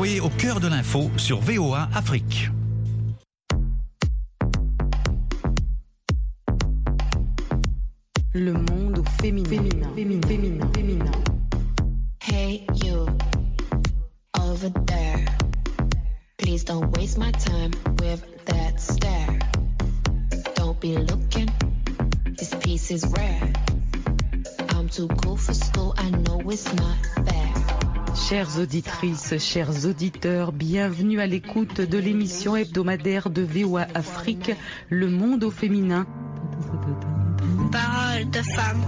Soyez au cœur de l'info sur VOA Afrique. Le monde féminin. Féminin. Féminin. Féminin. féminin. Hey, you, over there. Please don't waste my time with that stare. Don't be looking, this piece is rare. I'm too cool for school, I know it's not fair. Chères auditrices, chers auditeurs, bienvenue à l'écoute de l'émission hebdomadaire de VOA Afrique, Le Monde au féminin. Parole de femme.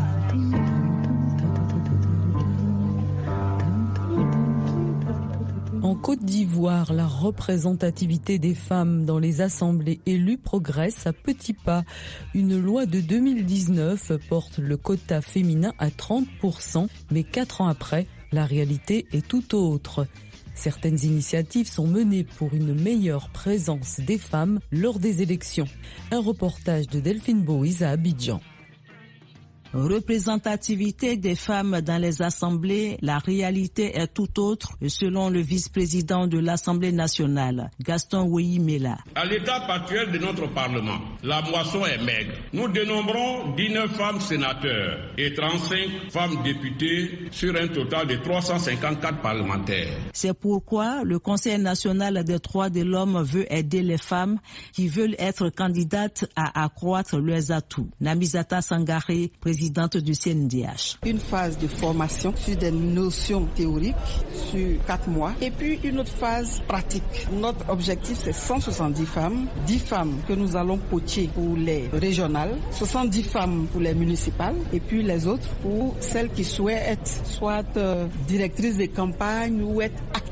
En Côte d'Ivoire, la représentativité des femmes dans les assemblées élues progresse à petits pas. Une loi de 2019 porte le quota féminin à 30%, mais quatre ans après, la réalité est tout autre. Certaines initiatives sont menées pour une meilleure présence des femmes lors des élections. Un reportage de Delphine Boïs à Abidjan. Représentativité des femmes dans les assemblées, la réalité est tout autre selon le vice-président de l'Assemblée nationale, Gaston Ouimela. À l'étape actuelle de notre Parlement, la moisson est maigre. Nous dénombrons 19 femmes sénateurs et 35 femmes députées sur un total de 354 parlementaires. C'est pourquoi le Conseil national des droits de l'homme veut aider les femmes qui veulent être candidates à accroître leurs atouts. Namizata Sangare, Une phase de formation sur des notions théoriques sur quatre mois et puis une autre phase pratique. Notre objectif c'est 170 femmes, 10 femmes que nous allons coacher pour les régionales, 70 femmes pour les municipales et puis les autres pour celles qui souhaitent être soit euh, directrices de campagne ou être actives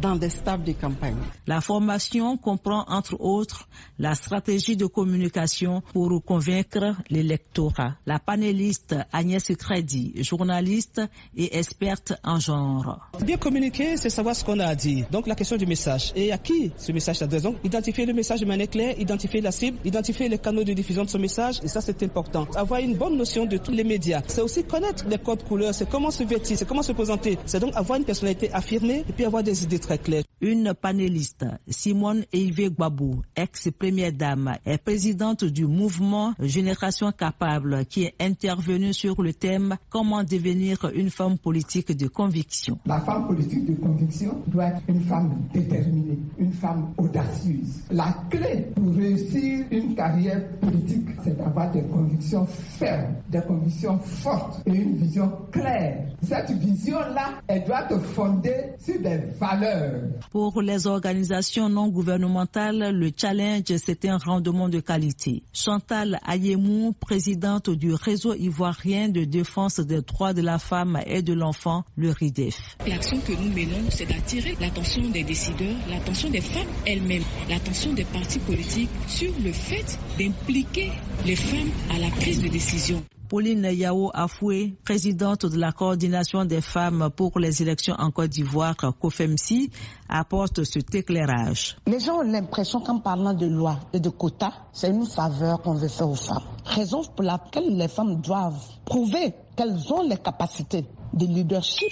dans des staffs de campagne. La formation comprend entre autres la stratégie de communication pour convaincre l'électorat, la panéliste Agnès Crédit, journaliste et experte en genre. Bien communiquer, c'est savoir ce qu'on a à dire. Donc la question du message. Et à qui ce message s'adresse? Donc identifier le message de manière claire, identifier la cible, identifier les canaux de diffusion de ce message. Et ça, c'est important. Avoir une bonne notion de tous les médias. C'est aussi connaître les codes couleurs, c'est comment se vêtir, c'est comment se présenter. C'est donc avoir une personnalité affirmée et puis avoir des idées très claires. Une panéliste, Simone Eivé Gbabou, ex-première dame, est présidente du mouvement Génération Capable qui est intervenue sur le thème Comment devenir une femme politique de conviction. La femme politique de conviction doit être une femme déterminée, une femme audacieuse. La clé pour réussir une carrière politique, c'est d'avoir des convictions fermes, des convictions fortes et une vision claire. Cette vision-là, elle doit te fonder sur des valeurs. Pour les organisations non gouvernementales, le challenge, c'est un rendement de qualité. Chantal Ayemou, présidente du réseau ivoirien de défense des droits de la femme et de l'enfant, le RIDEF. L'action que nous menons, c'est d'attirer l'attention des décideurs, l'attention des femmes elles-mêmes, l'attention des partis politiques sur le fait d'impliquer les femmes à la prise de décision. Pauline Yao Afoué, présidente de la coordination des femmes pour les élections en Côte d'Ivoire, COFEMSI, apporte cet éclairage. Les gens ont l'impression qu'en parlant de loi et de quotas, c'est une faveur qu'on veut faire aux femmes. Raison pour laquelle les femmes doivent prouver qu'elles ont les capacités de leadership.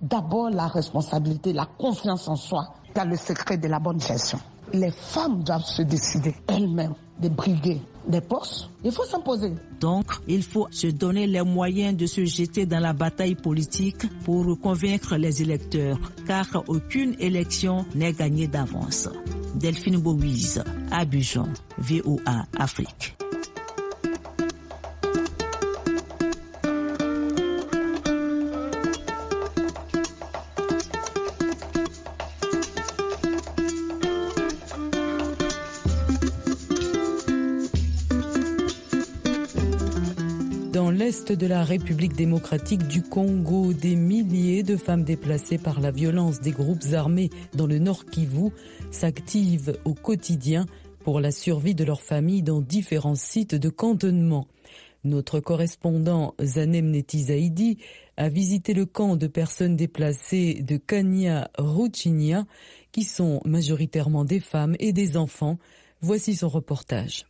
D'abord la responsabilité, la confiance en soi, car le secret de la bonne gestion. Les femmes doivent se décider elles-mêmes de briguer des postes, il faut s'imposer. Donc, il faut se donner les moyens de se jeter dans la bataille politique pour convaincre les électeurs, car aucune élection n'est gagnée d'avance. Delphine Bouise, Abidjan, VOA Afrique. De la République démocratique du Congo, des milliers de femmes déplacées par la violence des groupes armés dans le Nord Kivu s'activent au quotidien pour la survie de leurs familles dans différents sites de cantonnement. Notre correspondant Zanem Netizaidi a visité le camp de personnes déplacées de Kanya Ruchinia, qui sont majoritairement des femmes et des enfants. Voici son reportage.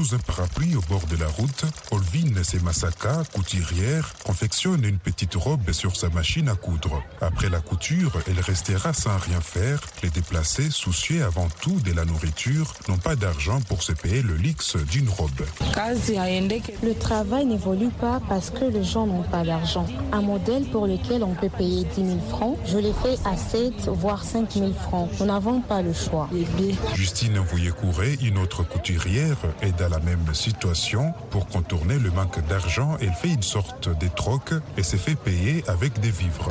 Sous un parapluie au bord de la route, Olvin Semasaka, couturière, confectionne une petite robe sur sa machine à coudre. Après la couture, elle restera sans rien faire. Les déplacés, soucieux avant tout de la nourriture, n'ont pas d'argent pour se payer le luxe d'une robe. Le travail n'évolue pas parce que les gens n'ont pas d'argent. Un modèle pour lequel on peut payer 10 000 francs, je l'ai fait à 7 voire 5 000 francs. Nous n'avons pas le choix. Justine Vouillet-Couré, une autre couturière, est la même situation. Pour contourner le manque d'argent, elle fait une sorte de troc et se fait payer avec des vivres.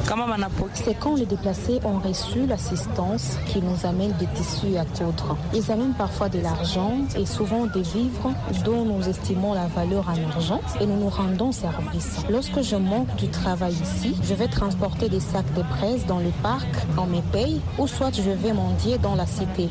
C'est quand les déplacés ont reçu l'assistance qui nous amène des tissus à coudre. Ils amènent parfois de l'argent et souvent des vivres dont nous estimons la valeur en argent et nous nous rendons service. Lorsque je manque du travail ici, je vais transporter des sacs de presse dans le parc, on me paye, ou soit je vais mendier dans la cité.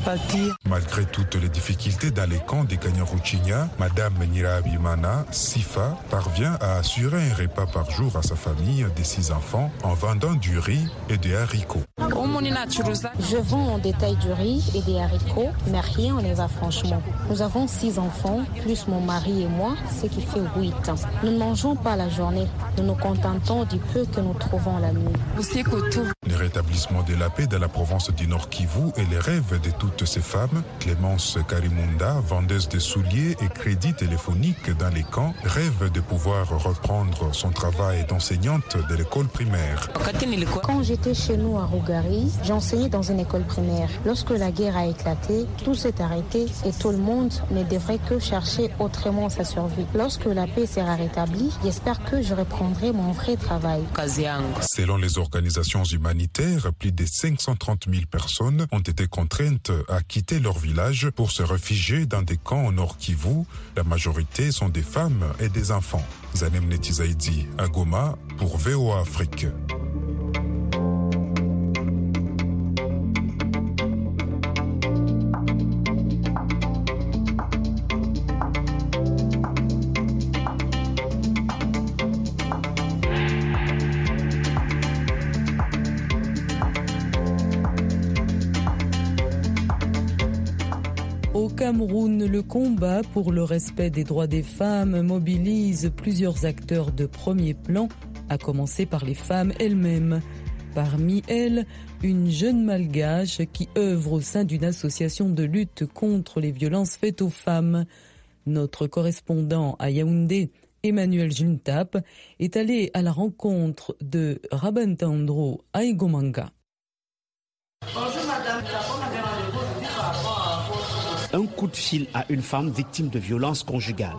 Malgré toutes les difficultés dans les camps des Kanyaruchinya, Madame Nirabimana Sifa parvient à assurer un repas par jour à sa famille de six enfants en vendant du riz et des haricots. Je vends en détail du riz et des haricots, mais rien ne va franchement. Nous avons six enfants, plus mon mari et moi, ce qui fait huit. Nous ne mangeons pas la journée. Nous nous contentons du peu que nous trouvons la nuit. Le rétablissement de la paix dans la province du Nord Kivu est le rêve de toutes ces femmes. Clémence Karimunda, vendeuse de souliers et crédits téléphoniques dans les camps, rêve de pouvoir reprendre son travail d'enseignante de l'école primaire. Quand j'étais chez nous à Rougari, j'enseignais dans une école primaire. Lorsque la guerre a éclaté, tout s'est arrêté et tout le monde ne devrait que chercher autrement sa survie. Lorsque la paix sera rétablie, j'espère que je reprendrai mon vrai travail. Selon les organisations humanitaires, plus de 530 000 personnes ont été contraintes à quitter leur village pour se réfugier dans des camps au Nord Kivu. La majorité sont des femmes et des enfants. Zanem Netizaidi, à Goma, pour VOA Afrique. Cameroun, le combat pour le respect des droits des femmes mobilise plusieurs acteurs de premier plan, à commencer par les femmes elles-mêmes. Parmi elles, une jeune malgache qui œuvre au sein d'une association de lutte contre les violences faites aux femmes. Notre correspondant à Yaoundé, Emmanuel Juntap, est allé à la rencontre de Rabantandro Aigomanga. Bonjour madame, un coup de fil à une femme victime de violences conjugales.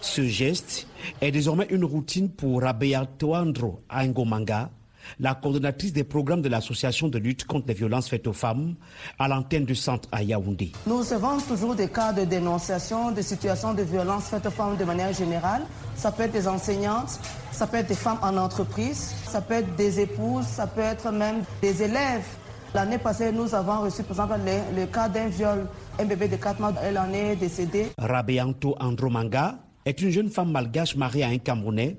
Ce geste est désormais une routine pour Rabea Toandro Angomanga, la coordonnatrice des programmes de l'association de lutte contre les violences faites aux femmes à l'antenne du centre à Yaoundé. Nous recevons toujours des cas de dénonciation de situations de violences faites aux femmes de manière générale. Ça peut être des enseignantes, ça peut être des femmes en entreprise, ça peut être des épouses, ça peut être même des élèves. L'année passée, nous avons reçu, par exemple, le, le cas d'un viol un bébé de 4 mois, elle en est décédée. Rabeanto Andromanga est une jeune femme malgache mariée à un Camerounais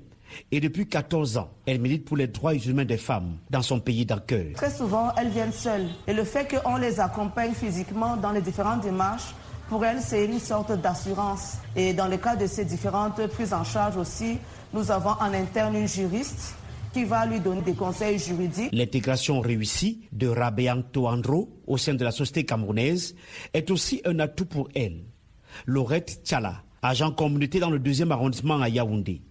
et depuis 14 ans, elle milite pour les droits humains des femmes dans son pays d'accueil. Très souvent, elles viennent seules. Et le fait qu'on les accompagne physiquement dans les différentes démarches, pour elles, c'est une sorte d'assurance. Et dans le cas de ces différentes prises en charge aussi, nous avons en interne une juriste qui va lui donner des conseils juridiques. L'intégration réussie de Rabeanto Andro au sein de la société camerounaise est aussi un atout pour elle. Laurette Tchala, agent communauté dans le deuxième arrondissement à Yaoundé.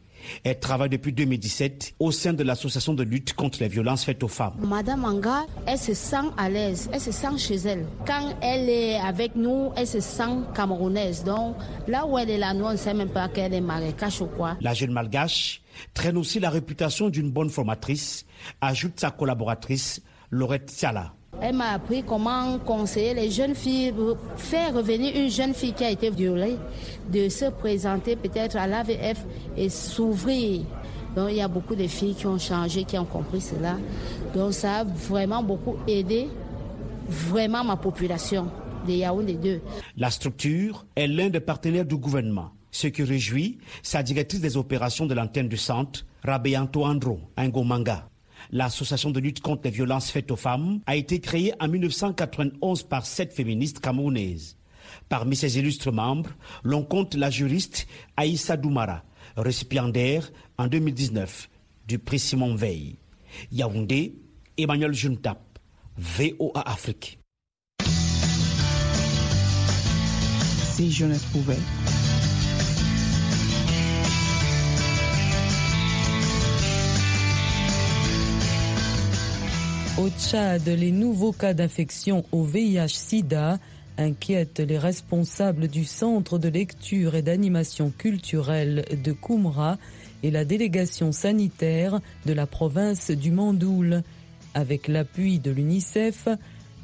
Elle travaille depuis 2017 au sein de l'association de lutte contre les violences faites aux femmes. Madame Anga, elle se sent à l'aise, elle se sent chez elle. Quand elle est avec nous, elle se sent camerounaise. Donc là où elle est là, nous on ne sait même pas qu'elle est marécache ou quoi. La jeune malgache traîne aussi la réputation d'une bonne formatrice, ajoute sa collaboratrice Laurette Siala. Elle m'a appris comment conseiller les jeunes filles, faire revenir une jeune fille qui a été violée, de se présenter peut-être à l'AVF et s'ouvrir. Donc il y a beaucoup de filles qui ont changé, qui ont compris cela. Donc ça a vraiment beaucoup aidé vraiment ma population de Yaoundé 2. La structure est l'un des partenaires du gouvernement. Ce qui réjouit sa directrice des opérations de l'antenne du centre, Rabeanto Andro, Ngomanga. L'association de lutte contre les violences faites aux femmes a été créée en 1991 par sept féministes camerounaises. Parmi ses illustres membres, l'on compte la juriste Aïssa Doumara, récipiendaire en 2019 du prix Simon Veil. Yaoundé, Emmanuel Juntap, VOA Afrique. Si jeunesse pouvait. Au Tchad, les nouveaux cas d'infection au VIH-Sida inquiètent les responsables du Centre de lecture et d'animation culturelle de Koumra et la délégation sanitaire de la province du Mandoul. Avec l'appui de l'UNICEF,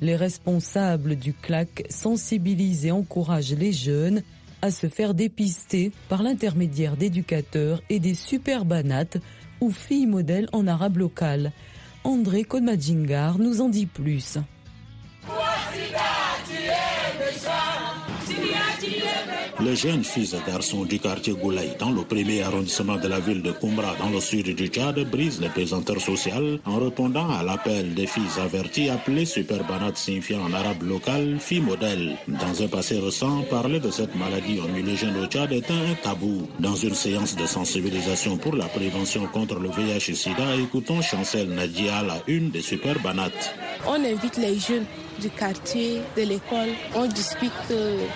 les responsables du CLAC sensibilisent et encouragent les jeunes à se faire dépister par l'intermédiaire d'éducateurs et des superbanates ou filles modèles en arabe local. André Kodmadjingar nous en dit plus. Jeunes filles et garçons du quartier Goulaï, dans le premier arrondissement de la ville de Koumra, dans le sud du Tchad, brisent les pesanteurs sociales en répondant à l'appel des filles averties appelées superbanat signifiant en arabe local fille modèle. Dans un passé récent, parler de cette maladie au milieu jeune au Tchad est un tabou. Dans une séance de sensibilisation pour la prévention contre le VIH et SIDA, écoutons Chancel Nadia, la une des superbanates. On invite les jeunes du quartier, de l'école. On discute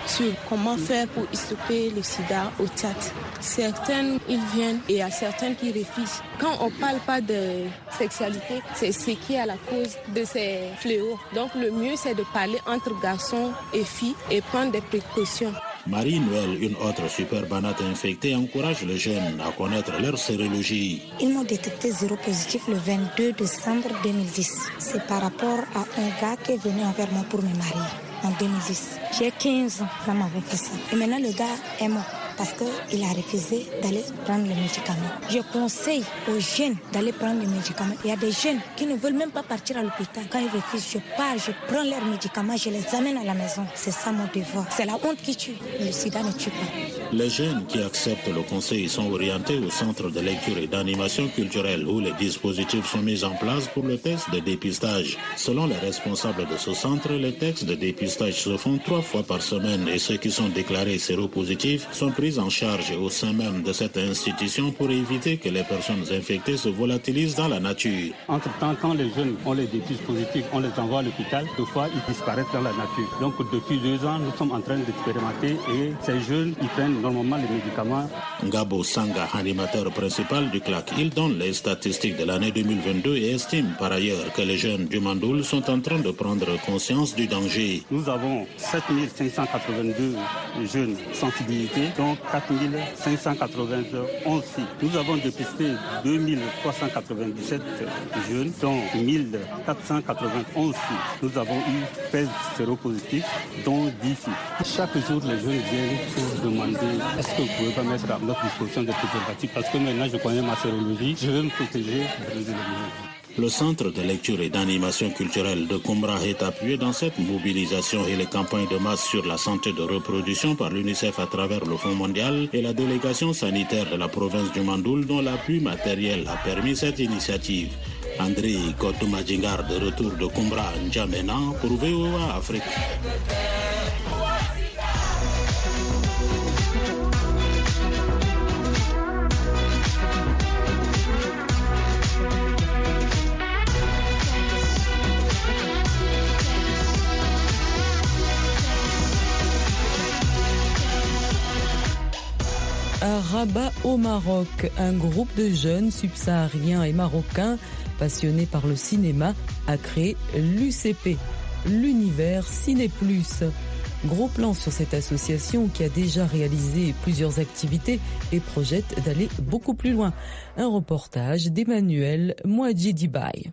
sur comment faire pour stopper le sida au Tchad. Certaines, ils viennent et il y a certaines qui refusent. Quand on ne parle pas de sexualité, c'est ce qui est à la cause de ces fléaux. Donc le mieux, c'est de parler entre garçons et filles et prendre des précautions. Marie-Noël, une autre superbanate infectée, encourage les jeunes à connaître leur sérologie. Ils m'ont détecté zéro positif le 22 décembre 2010. C'est par rapport à un gars qui est venu envers moi pour me marier en 2010. J'ai 15 ans, ça m'avait fait ça. Et maintenant, le gars est mort parce qu'il a refusé d'aller prendre les médicaments. Je conseille aux jeunes d'aller prendre les médicaments. Il y a des jeunes qui ne veulent même pas partir à l'hôpital. Quand ils refusent, je pars, je prends leurs médicaments, je les amène à la maison. C'est ça mon devoir. C'est la honte qui tue. Le sida ne tue pas. Les jeunes qui acceptent le conseil sont orientés au centre de lecture et d'animation culturelle où les dispositifs sont mis en place pour le test de dépistage. Selon les responsables de ce centre, les tests de dépistage se font trois fois par semaine et ceux qui sont déclarés séropositifs sont pris en charge au sein même de cette institution pour éviter que les personnes infectées se volatilisent dans la nature. Entre-temps, quand les jeunes ont les dépistes positifs, on les envoie à l'hôpital, deux fois ils disparaissent dans la nature. Donc depuis deux ans, nous sommes en train d'expérimenter et ces jeunes, ils prennent normalement les médicaments. Ngabo Sanga, animateur principal du CLAC, il donne les statistiques de l'année 2022 et estime par ailleurs que les jeunes du Mandoul sont en train de prendre conscience du danger. Nous avons 7582 jeunes sensibilités, dont 4591 filles. Nous avons dépisté 2397 jeunes, dont 1491 filles. Nous avons eu 13 séropositifs, dont 10 filles. Chaque jour, les jeunes viennent pour demander est-ce que vous pouvez pas mettre à notre disposition des préservatifs Parce que maintenant, je connais ma sérologie, je veux me protéger le Centre de lecture et d'animation culturelle de Koumra est appuyé dans cette mobilisation et les campagnes de masse sur la santé de reproduction par l'UNICEF à travers le Fonds mondial et la délégation sanitaire de la province du Mandoul dont l'appui matériel a permis cette initiative. André Kotoumajingar de retour de Koumra N'Djamena pour VOA Afrique. Rabat au Maroc. Un groupe de jeunes subsahariens et marocains passionnés par le cinéma a créé l'UCP, l'univers Ciné Plus. Gros plan sur cette association qui a déjà réalisé plusieurs activités et projette d'aller beaucoup plus loin. Un reportage d'Emmanuel Mouadjidibaye.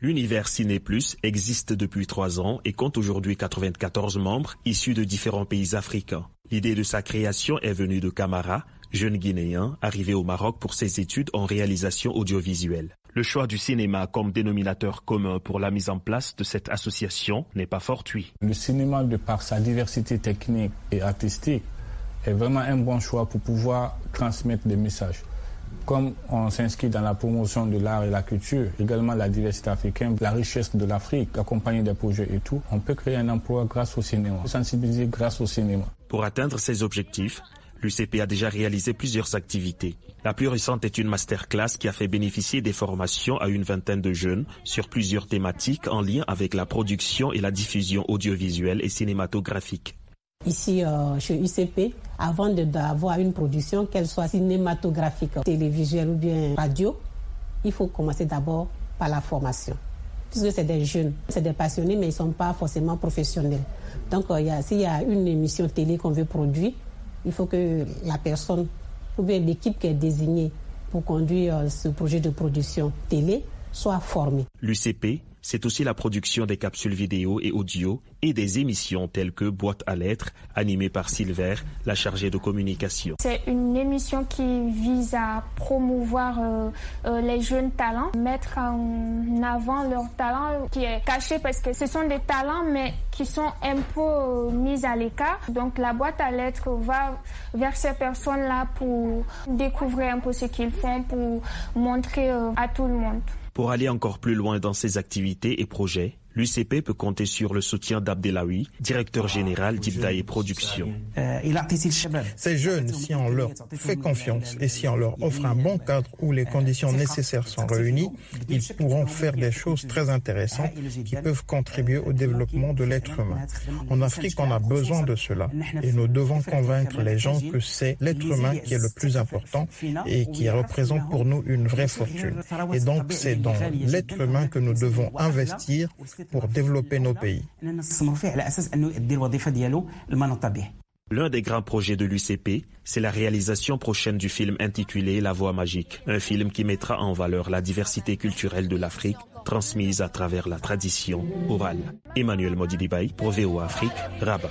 L'univers Ciné Plus existe depuis trois ans et compte aujourd'hui 94 membres issus de différents pays africains. L'idée de sa création est venue de Camara, jeune Guinéen arrivé au Maroc pour ses études en réalisation audiovisuelle. Le choix du cinéma comme dénominateur commun pour la mise en place de cette association n'est pas fortuit. Le cinéma, de par sa diversité technique et artistique, est vraiment un bon choix pour pouvoir transmettre des messages. Comme on s'inscrit dans la promotion de l'art et la culture, également la diversité africaine, la richesse de l'Afrique, accompagner des projets et tout, on peut créer un emploi grâce au cinéma, sensibiliser grâce au cinéma. Pour atteindre ces objectifs, l'UCP a déjà réalisé plusieurs activités. La plus récente est une masterclass qui a fait bénéficier des formations à une vingtaine de jeunes sur plusieurs thématiques en lien avec la production et la diffusion audiovisuelle et cinématographique. Ici, euh, chez UCP, avant d'avoir une production, qu'elle soit cinématographique, télévisuelle ou bien radio, il faut commencer d'abord par la formation. Puisque c'est des jeunes, c'est des passionnés, mais ils ne sont pas forcément professionnels. Donc, euh, s'il y a une émission télé qu'on veut produire, il faut que la personne ou bien l'équipe qui est désignée pour conduire euh, ce projet de production télé L'UCP c'est aussi la production des capsules vidéo et audio et des émissions telles que Boîte à lettres, animée par Silver, la chargée de communication. C'est une émission qui vise à promouvoir euh, euh, les jeunes talents, mettre en avant leurs talents qui est caché parce que ce sont des talents mais qui sont un peu euh, mis à l'écart. Donc la boîte à lettres va vers ces personnes-là pour découvrir un peu ce qu'ils font, pour montrer à tout le monde. Pour aller encore plus loin dans ses activités et projets, l'UCP peut compter sur le soutien d'Abdelawi, directeur général d'Ibdae Productions. Ces jeunes, si on leur fait confiance et si on leur offre un bon cadre où les conditions nécessaires sont réunies, ils pourront faire des choses très intéressantes qui peuvent contribuer au développement de l'être humain. En Afrique, on a besoin de cela et nous devons convaincre les gens que c'est l'être humain qui est le plus important et qui représente pour nous une vraie fortune. Et donc, c'est dans l'être humain que nous devons investir pour développer nos pays. L'un des grands projets de l'UCP, c'est la réalisation prochaine du film intitulé La Voix magique, un film qui mettra en valeur la diversité culturelle de l'Afrique transmise à travers la tradition orale. Emmanuel Modidibaï pour VOA Afrique, Rabat.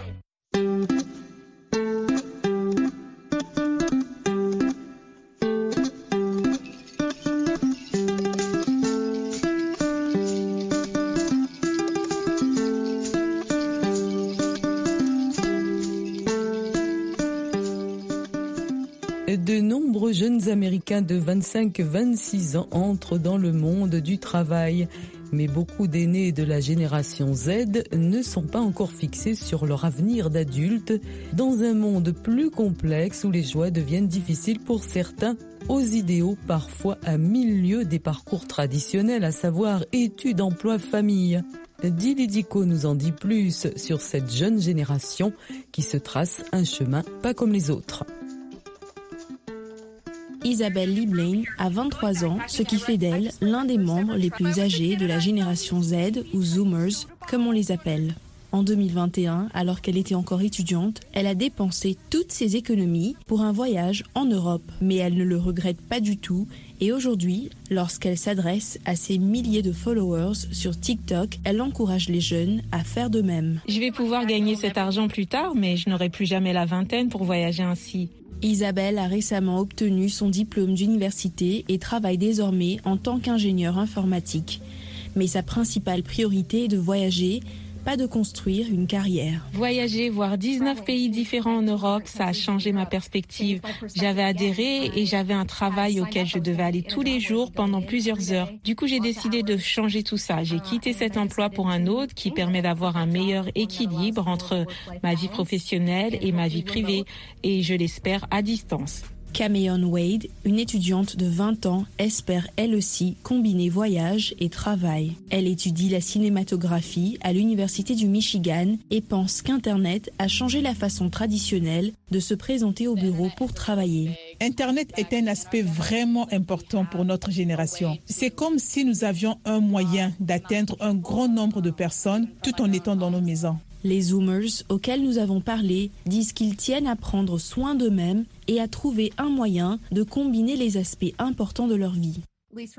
De 25-26 ans entrent dans le monde du travail. Mais beaucoup d'aînés de la génération Z ne sont pas encore fixés sur leur avenir d'adultes dans un monde plus complexe où les choix deviennent difficiles pour certains aux idéaux parfois à milieu des parcours traditionnels, à savoir études, emploi, famille. Dilidico nous en dit plus sur cette jeune génération qui se trace un chemin pas comme les autres. Isabelle Liebling a 23 ans, ce qui fait d'elle l'un des membres les plus âgés de la génération Z ou Zoomers, comme on les appelle. En 2021, alors qu'elle était encore étudiante, elle a dépensé toutes ses économies pour un voyage en Europe. Mais elle ne le regrette pas du tout et aujourd'hui, lorsqu'elle s'adresse à ses milliers de followers sur TikTok, elle encourage les jeunes à faire de même. Je vais pouvoir gagner cet argent plus tard, mais je n'aurai plus jamais la vingtaine pour voyager ainsi. Isabelle a récemment obtenu son diplôme d'université et travaille désormais en tant qu'ingénieur informatique. Mais sa principale priorité est de voyager pas de construire une carrière. Voyager, voir 19 pays différents en Europe, ça a changé ma perspective. J'avais adhéré et j'avais un travail auquel je devais aller tous les jours pendant plusieurs heures. Du coup, j'ai décidé de changer tout ça. J'ai quitté cet emploi pour un autre qui permet d'avoir un meilleur équilibre entre ma vie professionnelle et ma vie privée et je l'espère à distance. Cameon Wade, une étudiante de 20 ans, espère elle aussi combiner voyage et travail. Elle étudie la cinématographie à l'Université du Michigan et pense qu'Internet a changé la façon traditionnelle de se présenter au bureau pour travailler. Internet est un aspect vraiment important pour notre génération. C'est comme si nous avions un moyen d'atteindre un grand nombre de personnes tout en étant dans nos maisons. Les Zoomers auxquels nous avons parlé disent qu'ils tiennent à prendre soin d'eux-mêmes et à trouver un moyen de combiner les aspects importants de leur vie.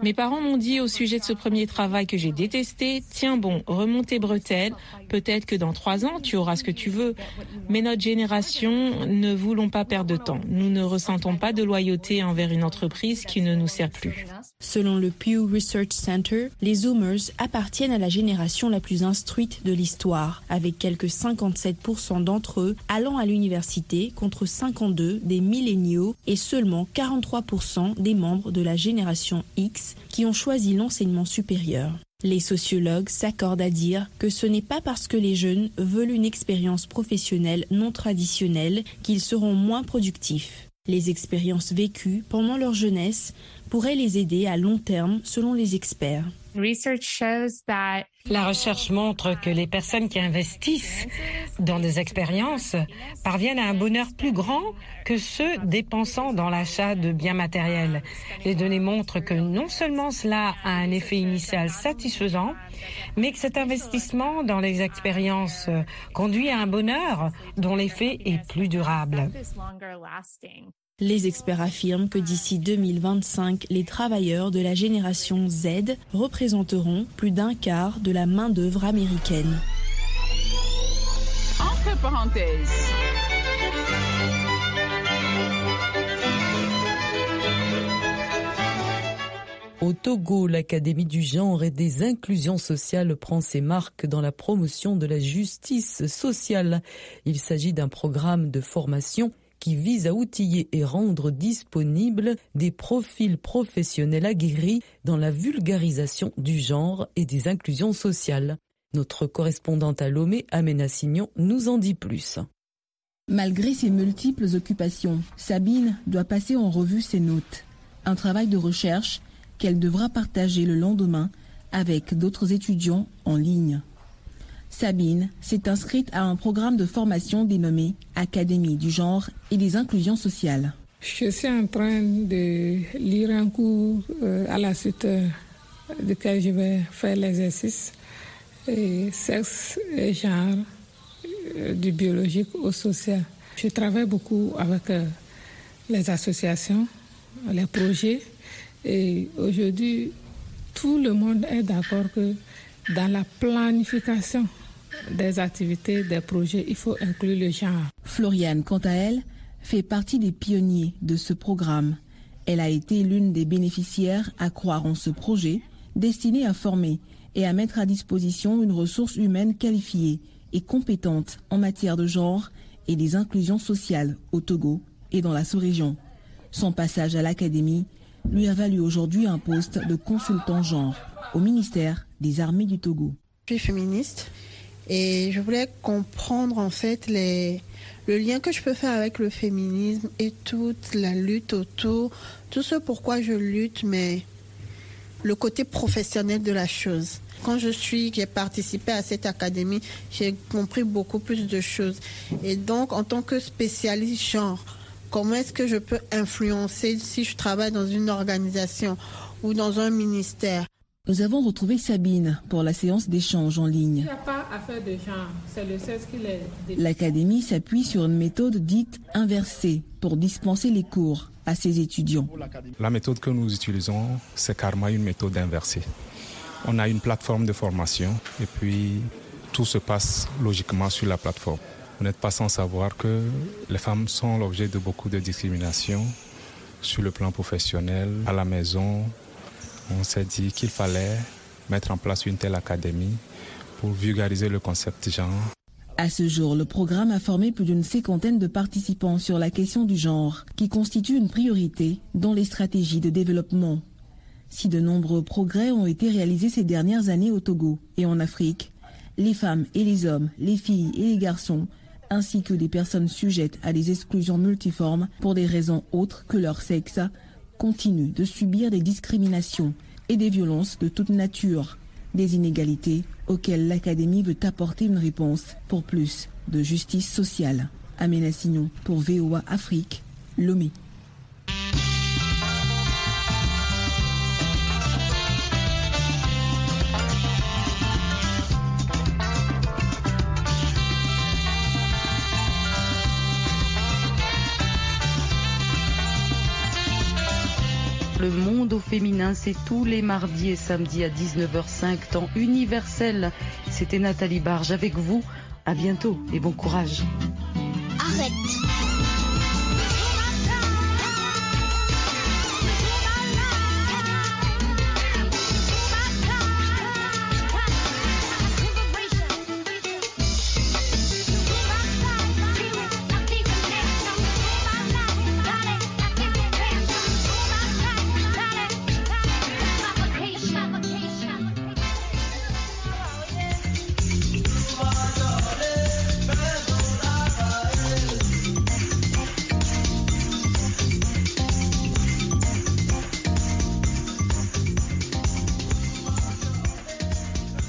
Mes parents m'ont dit au sujet de ce premier travail que j'ai détesté, tiens bon, remontez bretelles, peut-être que dans trois ans tu auras ce que tu veux. Mais notre génération ne voulons pas perdre de temps. Nous ne ressentons pas de loyauté envers une entreprise qui ne nous sert plus. Selon le Pew Research Center, les Zoomers appartiennent à la génération la plus instruite de l'histoire, avec quelques 57% d'entre eux allant à l'université contre 52% des milléniaux et seulement 43% des membres de la génération Qui ont choisi l'enseignement supérieur. Les sociologues s'accordent à dire que ce n'est pas parce que les jeunes veulent une expérience professionnelle non traditionnelle qu'ils seront moins productifs. Les expériences vécues pendant leur jeunesse pourraient les aider à long terme selon les experts. La recherche montre que les personnes qui investissent dans des expériences parviennent à un bonheur plus grand que ceux dépensant dans l'achat de biens matériels. Les données montrent que non seulement cela a un effet initial satisfaisant, mais que cet investissement dans les expériences conduit à un bonheur dont l'effet est plus durable. Les experts affirment que d'ici 2025, les travailleurs de la génération Z représenteront plus d'un quart de la main-d'œuvre américaine. Entre parenthèses. Au Togo, l'Académie du genre et des inclusions sociales prend ses marques dans la promotion de la justice sociale. Il s'agit d'un programme de formation qui vise à outiller et rendre disponibles des profils professionnels aguerris dans la vulgarisation du genre et des inclusions sociales. Notre correspondante à Lomé, Amena Signon, nous en dit plus. Malgré ses multiples occupations, Sabine doit passer en revue ses notes. Un travail de recherche qu'elle devra partager le lendemain avec d'autres étudiants en ligne. Sabine s'est inscrite à un programme de formation dénommé Académie du genre et des inclusions sociales. Je suis en train de lire un cours euh, à la suite euh, duquel je vais faire l'exercice sexe et genre euh, du biologique au social. Je travaille beaucoup avec les associations, les projets et aujourd'hui tout le monde est d'accord que dans la planification des activités, des projets, il faut inclure le genre. Floriane, quant à elle, fait partie des pionniers de ce programme. Elle a été l'une des bénéficiaires à croire en ce projet destiné à former et à mettre à disposition une ressource humaine qualifiée et compétente en matière de genre et des inclusions sociales au Togo et dans la sous-région. Son passage à l'académie lui a valu aujourd'hui un poste de consultant genre au ministère des Armées du Togo. Je suis féministe et je voulais comprendre en fait les, le lien que je peux faire avec le féminisme et toute la lutte autour, tout ce pourquoi je lutte, mais le côté professionnel de la chose. Quand je suis, j'ai participé à cette académie, j'ai compris beaucoup plus de choses. Et donc, en tant que spécialiste genre, comment est-ce que je peux influencer si je travaille dans une organisation ou dans un ministère? Nous avons retrouvé Sabine pour la séance d'échange en ligne. Il n'y a pas affaire de genre, c'est le sexe qui les... L'académie s'appuie sur une méthode dite inversée pour dispenser les cours à ses étudiants. La méthode que nous utilisons, c'est carrément une méthode inversée. On a une plateforme de formation et puis tout se passe logiquement sur la plateforme. Vous n'êtes pas sans savoir que les femmes sont l'objet de beaucoup de discrimination sur le plan professionnel, à la maison, on s'est dit qu'il fallait mettre en place une telle académie pour vulgariser le concept genre. À ce jour, le programme a formé plus d'une cinquantaine de participants sur la question du genre, qui constitue une priorité dans les stratégies de développement. Si de nombreux progrès ont été réalisés ces dernières années au Togo et en Afrique, les femmes et les hommes, les filles et les garçons, ainsi que des personnes sujettes à des exclusions multiformes pour des raisons autres que leur sexe, continuent de subir des discriminations et des violences de toute nature, des inégalités auxquelles l'Académie veut apporter une réponse pour plus de justice sociale. Aména Signon pour VOA Afrique, Lomé. Le monde au féminin, c'est tous les mardis et samedis à 19h05, temps universel. C'était Nathalie Barge avec vous. À bientôt et bon courage. Arrête